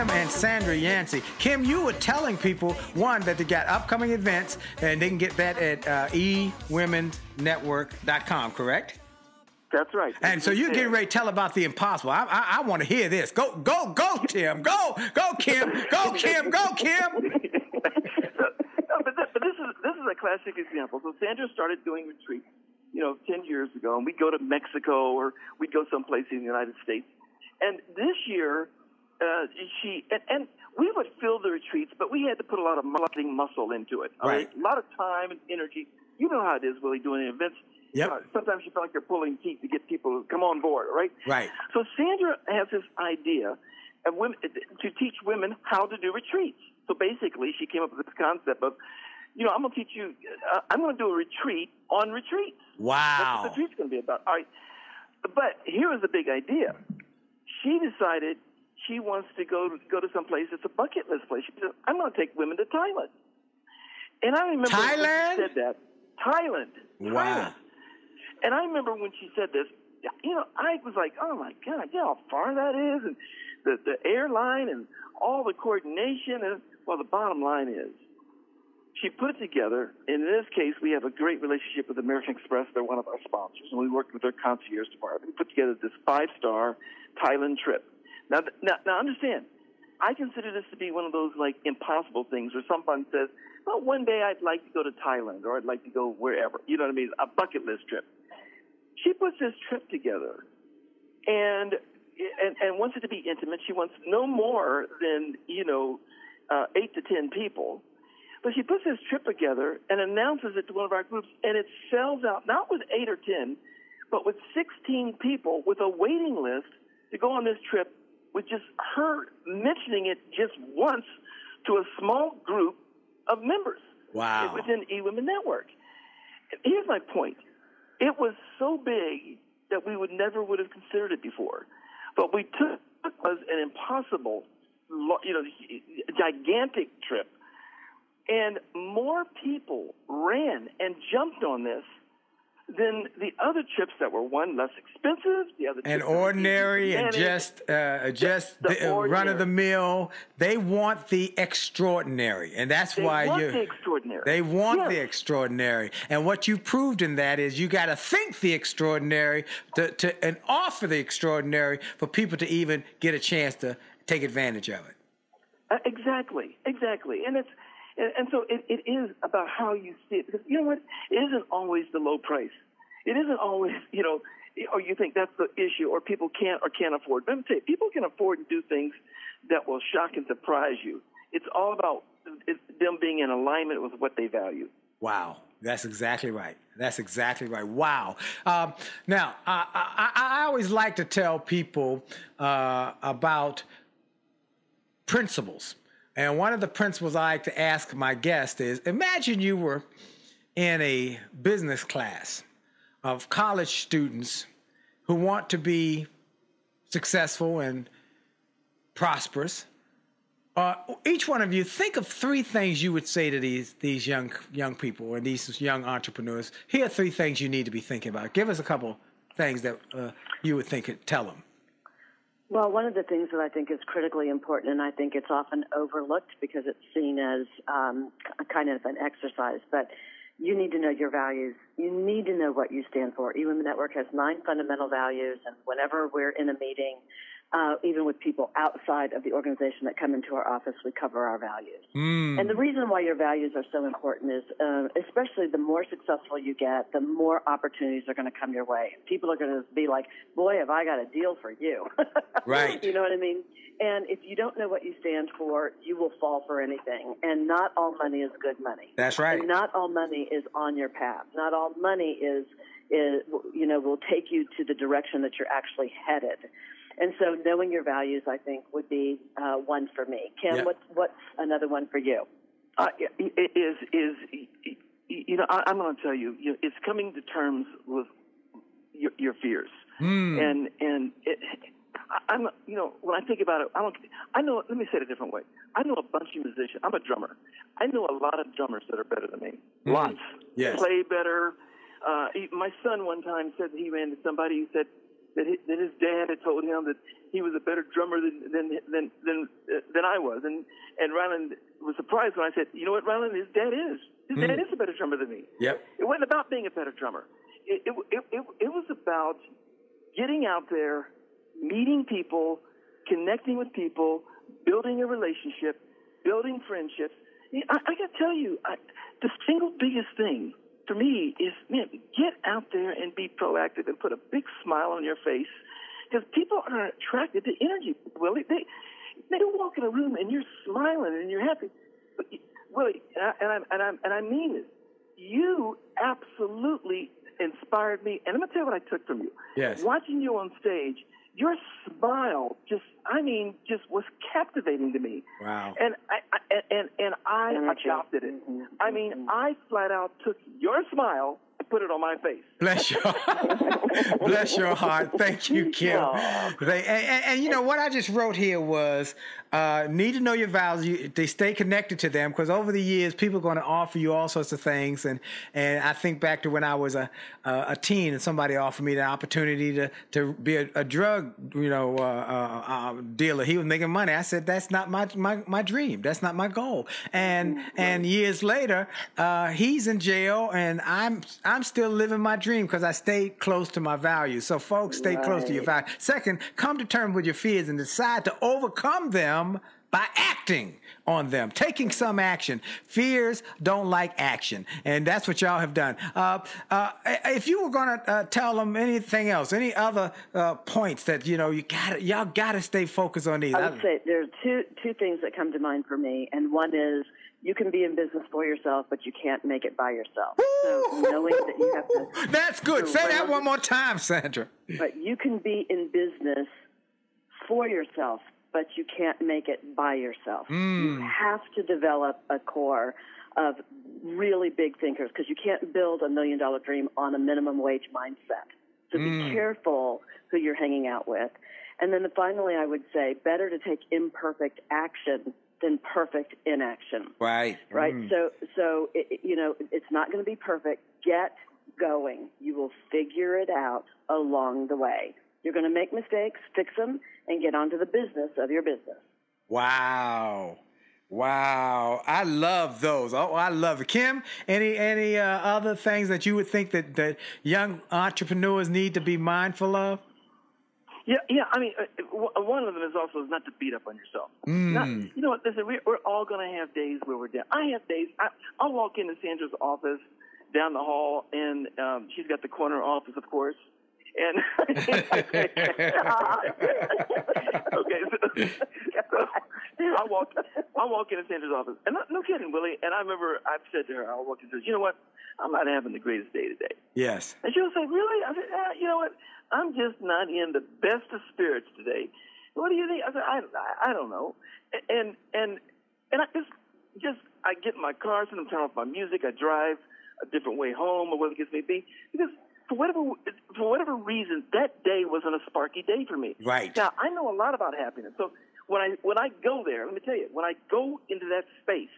Kym and Sandra Yancey. Kym, you were telling people, one, that they got upcoming events, and they can get that at uh, ewomennetwork.com, correct? That's right. And so you're getting ready to tell about the impossible. I, I, I want to hear this. Go, go, go, Tim. Go, go, Kym. Go, Kym. Go, Kym. no, but, this, but this is this is a classic example. So Sandra started doing retreats, you know, ten years ago, and we'd go to Mexico or we'd go someplace in the United States. And this year, uh, she and, and we would fill the retreats, but we had to put a lot of marketing muscle into it. all Right. A lot of time and energy. You know how it is, Willie, doing events. Yep. Uh, sometimes you feel like you're pulling teeth to get people to come on board, right? Right. So Sandra has this idea of women, to teach women how to do retreats. So basically, she came up with this concept of, you know, I'm going to teach you. Uh, I'm going to do a retreat on retreats. Wow. That's what the retreat's going to be about. All right. But here was the big idea. She decided she wants to go go to some place that's a bucket list place. She said, I'm going to take women to Thailand. And I remember when she said that. Thailand. Wow. Thailand. And I remember when she said this, you know, I was like, oh my God, you know how far that is? And the, the airline and all the coordination. And, well, the bottom line is, she put it together. In this case, we have a great relationship with American Express. They're one of our sponsors, and we worked with their concierge department. We put together this five-star Thailand trip. Now, now, now, understand, I consider this to be one of those like impossible things where someone says, "Well, one day I'd like to go to Thailand, or I'd like to go wherever." You know what I mean? A bucket list trip. She puts this trip together, and and, and wants it to be intimate. She wants no more than you know uh, eight to ten people. But she puts this trip together and announces it to one of our groups, and it sells out not with eight or ten, but with 16 people with a waiting list to go on this trip with just her mentioning it just once to a small group of members Wow. within eWomen Network. Here's my point. It was so big that we would never would have considered it before. But we took it was an impossible, you know, gigantic trip. And more people ran and jumped on this than the other chips that were one less expensive, the other and ordinary and just uh, just the the, run of the mill. They want the extraordinary, and that's They why want you. the extraordinary. They want Yes. the extraordinary, and what you proved in that is you got to think the extraordinary to, to and offer the extraordinary for people to even get a chance to take advantage of it. Uh, exactly, exactly, and it's and, and so it, it is about how you see it because you know what? It isn't always the low price. It isn't always you know, or you think that's the issue, or people can't or can't afford. Let me tell you, people can afford to do things that will shock and surprise you. It's all about them being in alignment with what they value. Wow, that's exactly right. That's exactly right. Wow. Um, now, I, I, I always like to tell people uh, about principles. And one of the principles I like to ask my guests is imagine you were in a business class of college students who want to be successful and prosperous. Uh, each one of you think of three things you would say to these these young young people and these young entrepreneurs. Here are three things you need to be thinking about. Give us a couple things that uh, you would think tell them. Well, one of the things that I think is critically important, and I think it's often overlooked because it's seen as um, kind of an exercise, but you need to know your values. You need to know what you stand for. EWomen Network has nine fundamental values, and whenever we're in a meeting, uh, even with people outside of the organization that come into our office, we cover our values. And the reason why your values are so important is, uh, especially the more successful you get, the more opportunities are going to come your way. People are going to be like, "Boy, have I got a deal for you!" Right. you know what I mean? And if you don't know what you stand for, you will fall for anything. And not all money is good money. That's right. And not all money is on your path. Not all money is, is you know, will take you to the direction that you're actually headed. And so, knowing your values, I think, would be uh, one for me. Kym, Yeah. what's what's another one for you? Uh, it is is you know I, I'm going to tell you, you know, it's coming to terms with your, your fears, and and it, I, I'm you know when I think about it, I don't I know. Let me say it a different way. I know a bunch of musicians. I'm a drummer. I know a lot of drummers that are better than me. Lots. Yes. Play better. Uh, he, my son one time said he ran into somebody who said that his, that his dad had told him that he was a better drummer than than than than, uh, than I was, and and Ryland was surprised when I said, you know what, Ryland, his dad is his dad is a better drummer than me. Yep. It wasn't about being a better drummer. It it it, it, it was about getting out there, meeting people, connecting with people, building a relationship, building friendships. I, I got to tell you, I, the single biggest thing for me is, man, get out there and be proactive and put a big smile on your face because people are attracted to energy. Willie, they they walk in a room and you're smiling and you're happy. But Willie, and I and I and I, and I mean this, you absolutely inspired me. And I'm gonna tell you what I took from you. Yes. Watching you on stage, your smile just I mean just was captivating to me. Wow. And I, I and and I adopted it. Mhm. I mean, I flat out took your smile and put it on my face. Bless your bless your heart. Thank you, Kym. They, and, and, and you know what I just wrote here was uh, need to know your values. You, they stay connected to them because over the years people are going to offer you all sorts of things. And and I think back to when I was a a, a teen and somebody offered me the opportunity to to be a, a drug you know uh, uh, uh, dealer. He was making money. I said that's not my my, my dream. That's not my goal. And and years later, uh, he's in jail, and I'm I'm I'm still living my dream because I stayed close to my values. So folks, stay close to your values. Second, come to terms with your fears and decide to overcome them by acting on them, taking some action. Fears don't like action, and that's what y'all have done. Uh, uh, if you were going to uh, tell them anything else, any other uh, points that you know you got, y'all got to stay focused on these. I would say there are two two things that come to mind for me, and one is you can be in business for yourself, but you can't make it by yourself. So knowing that you have to, That's good. Say that one more time, Sandra. but you can be in business for yourself, but you can't make it by yourself. You have to develop a core of really big thinkers because you can't build a million dollar dream on a minimum wage mindset. So be careful who you're hanging out with. And then finally, I would say better to take imperfect action than perfect inaction Right. right? So, so it, it- you know, it's not going to be perfect. Get going. You will figure it out along the way. You're going to make mistakes, fix them, and get on to the business of your business. Wow. Wow, I love those. Oh, I love it. Kym, any any uh, other things that you would think that, that young entrepreneurs need to be mindful of? Yeah, yeah. I mean, uh, one of them is also not to beat up on yourself. Mm. Not, you know what? Listen, we're, we're all going to have days where we're down. I have days. I, I'll walk into Sandra's office down the hall, and um, she's got the corner office, of course. And okay, so, so I walk, I walk into Sandra's office, and no, no kidding, Willie. And I remember I've said to her, I walk into, you know what? I'm not having the greatest day today. Yes. And she'll say, really? I said, ah, you know what? I'm just not in the best of spirits today. What do you think? I said, I, I, I don't know. And and and I just just I get in my car, so I'm turn off my music. I drive a different way home, or whatever the case may be, because for whatever for whatever reason, that day wasn't a sparky day for me. Right. Now I know a lot about happiness, so when I when I go there, let me tell you, when I go into that space,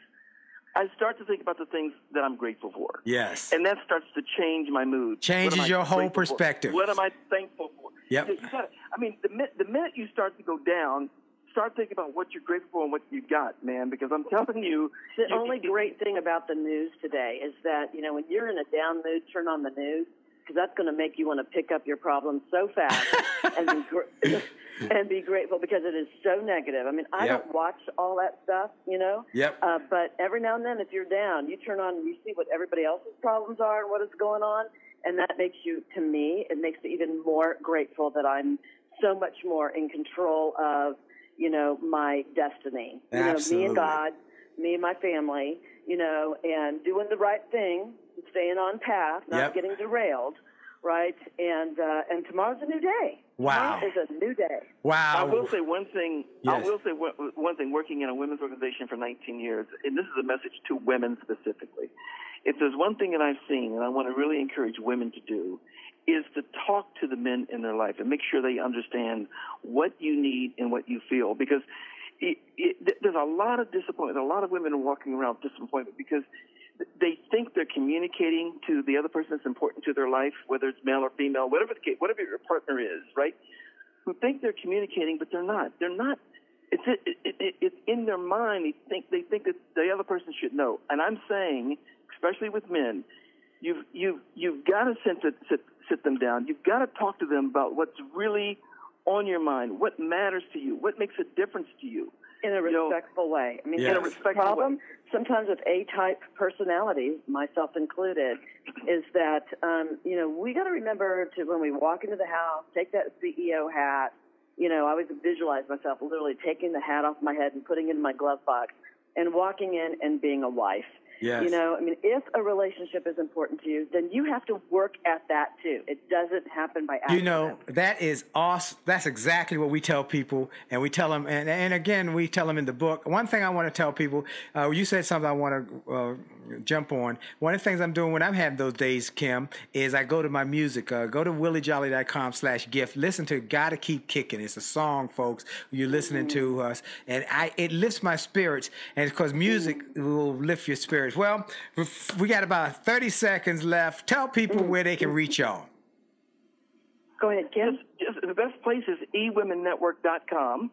I start to think about the things that I'm grateful for. Yes. And that starts to change my mood. Changes What am I your whole grateful for? perspective. What am I thankful for? Yep. You gotta, I mean, the, mi- the minute you start to go down, start thinking about what you're grateful for and what you've got, man. Because I'm telling you, The you- only great thing about the news today is that, you know, when you're in a down mood, turn on the news because that's going to make you want to pick up your problems so fast and be gr- and be grateful because it is so negative. I mean, I Yep. don't watch all that stuff, you know. Yep. Uh, but every now and then, if you're down, you turn on and you see what everybody else's problems are and what is going on, and that makes you, to me, it makes me even more grateful that I'm so much more in control of, you know, my destiny. You know, me and God, me and my family, you know, and doing the right thing, staying on path, not Yep. getting derailed, right? And uh, and tomorrow's a new day. Wow. Tomorrow is a new day. Wow. I will say one thing. I will say one, one thing. Working in a women's organization for 19 years, and this is a message to women specifically. If there's one thing that I've seen, and I want to really encourage women to do, is to talk to the men in their life and make sure they understand what you need and what you feel. Because it, it, there's a lot of disappointment. A lot of women are walking around with disappointment because th- they think they're communicating to the other person that's important to their life, whether it's male or female, whatever the case, whatever your partner is, right? who think they're communicating, but they're not. They're not. It's it, it, it, it's in their mind. They think they think that the other person should know. And I'm saying, especially with men, you've you've you've got to sit sit sit them down. You've got to talk to them about what's really on your mind, what matters to you, what makes a difference to you. In a You know, respectful way. I mean, Yes. In a the respectful problem sometimes with A-type personalities, myself included, is that um, you know we got to remember to when we walk into the house, take that CEO hat. You know, I always visualize myself literally taking the hat off my head and putting it in my glove box and walking in and being a wife. Yes. You know, I mean, if a relationship is important to you, then you have to work at that too. It doesn't happen by accident. You know, that is awesome. That's exactly what we tell people. And we tell them, and, and again, we tell them in the book. One thing I want to tell people, uh, you said something I want to uh, jump on. One of the things I'm doing when I'm having those days, Kym, is I go to my music. Uh, go to williejolley.com slash gift. Listen to Gotta Keep Kicking. It's a song, folks. You're listening to us. And I it lifts my spirits. And because music will lift your spirits. Well, we got about 30 seconds left. Tell people where they can mm-hmm. reach y'all. Go ahead, Kym. Just, just the best place is eWomenNetwork.com.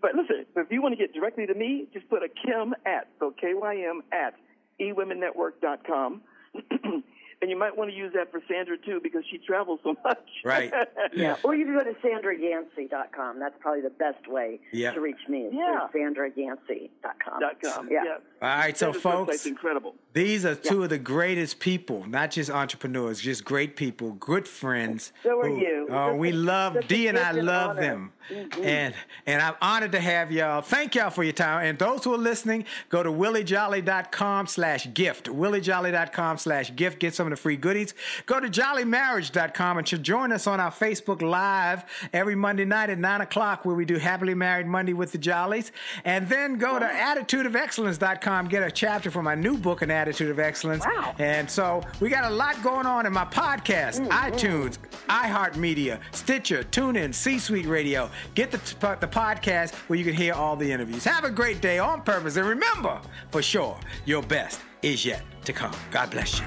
But listen, if you want to get directly to me, just put a Kym at so K Y M at eWomenNetwork.com. and you might want to use that for Sandra too because she travels so much. Right. Yeah, or you can go to sandrayancey.com. That's probably the best way Yeah. to reach me. Is Yeah. sandrayancey.com. Dot com. Yeah. All right, so Sandra's folks, website's incredible. these are two of the greatest people, not just entrepreneurs, just great people, good friends. So are who- you. Oh, Such we love such a Dee and I love honor. them, Mm-hmm. and and I'm honored to have y'all. Thank y'all for your time. And those who are listening, go to williejolley.com slash gift. williejolley.com slash gift. Get some of the free goodies. Go to jolleymarriage.com and to join us on our Facebook Live every Monday night at nine o'clock, where we do Happily Married Monday with the Jolleys. And then go to attitudeofexcellence.com. Get a chapter from my new book, An Attitude of Excellence. Wow. And so we got a lot going on in my podcast, Mm, iTunes, iHeartMedia, Stitcher, TuneIn, C-Suite Radio. Get the, the podcast where you can hear all the interviews. Have a great day on purpose. And remember, for sure, your best is yet to come. God bless you.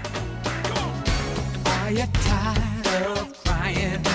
Are you tired of crying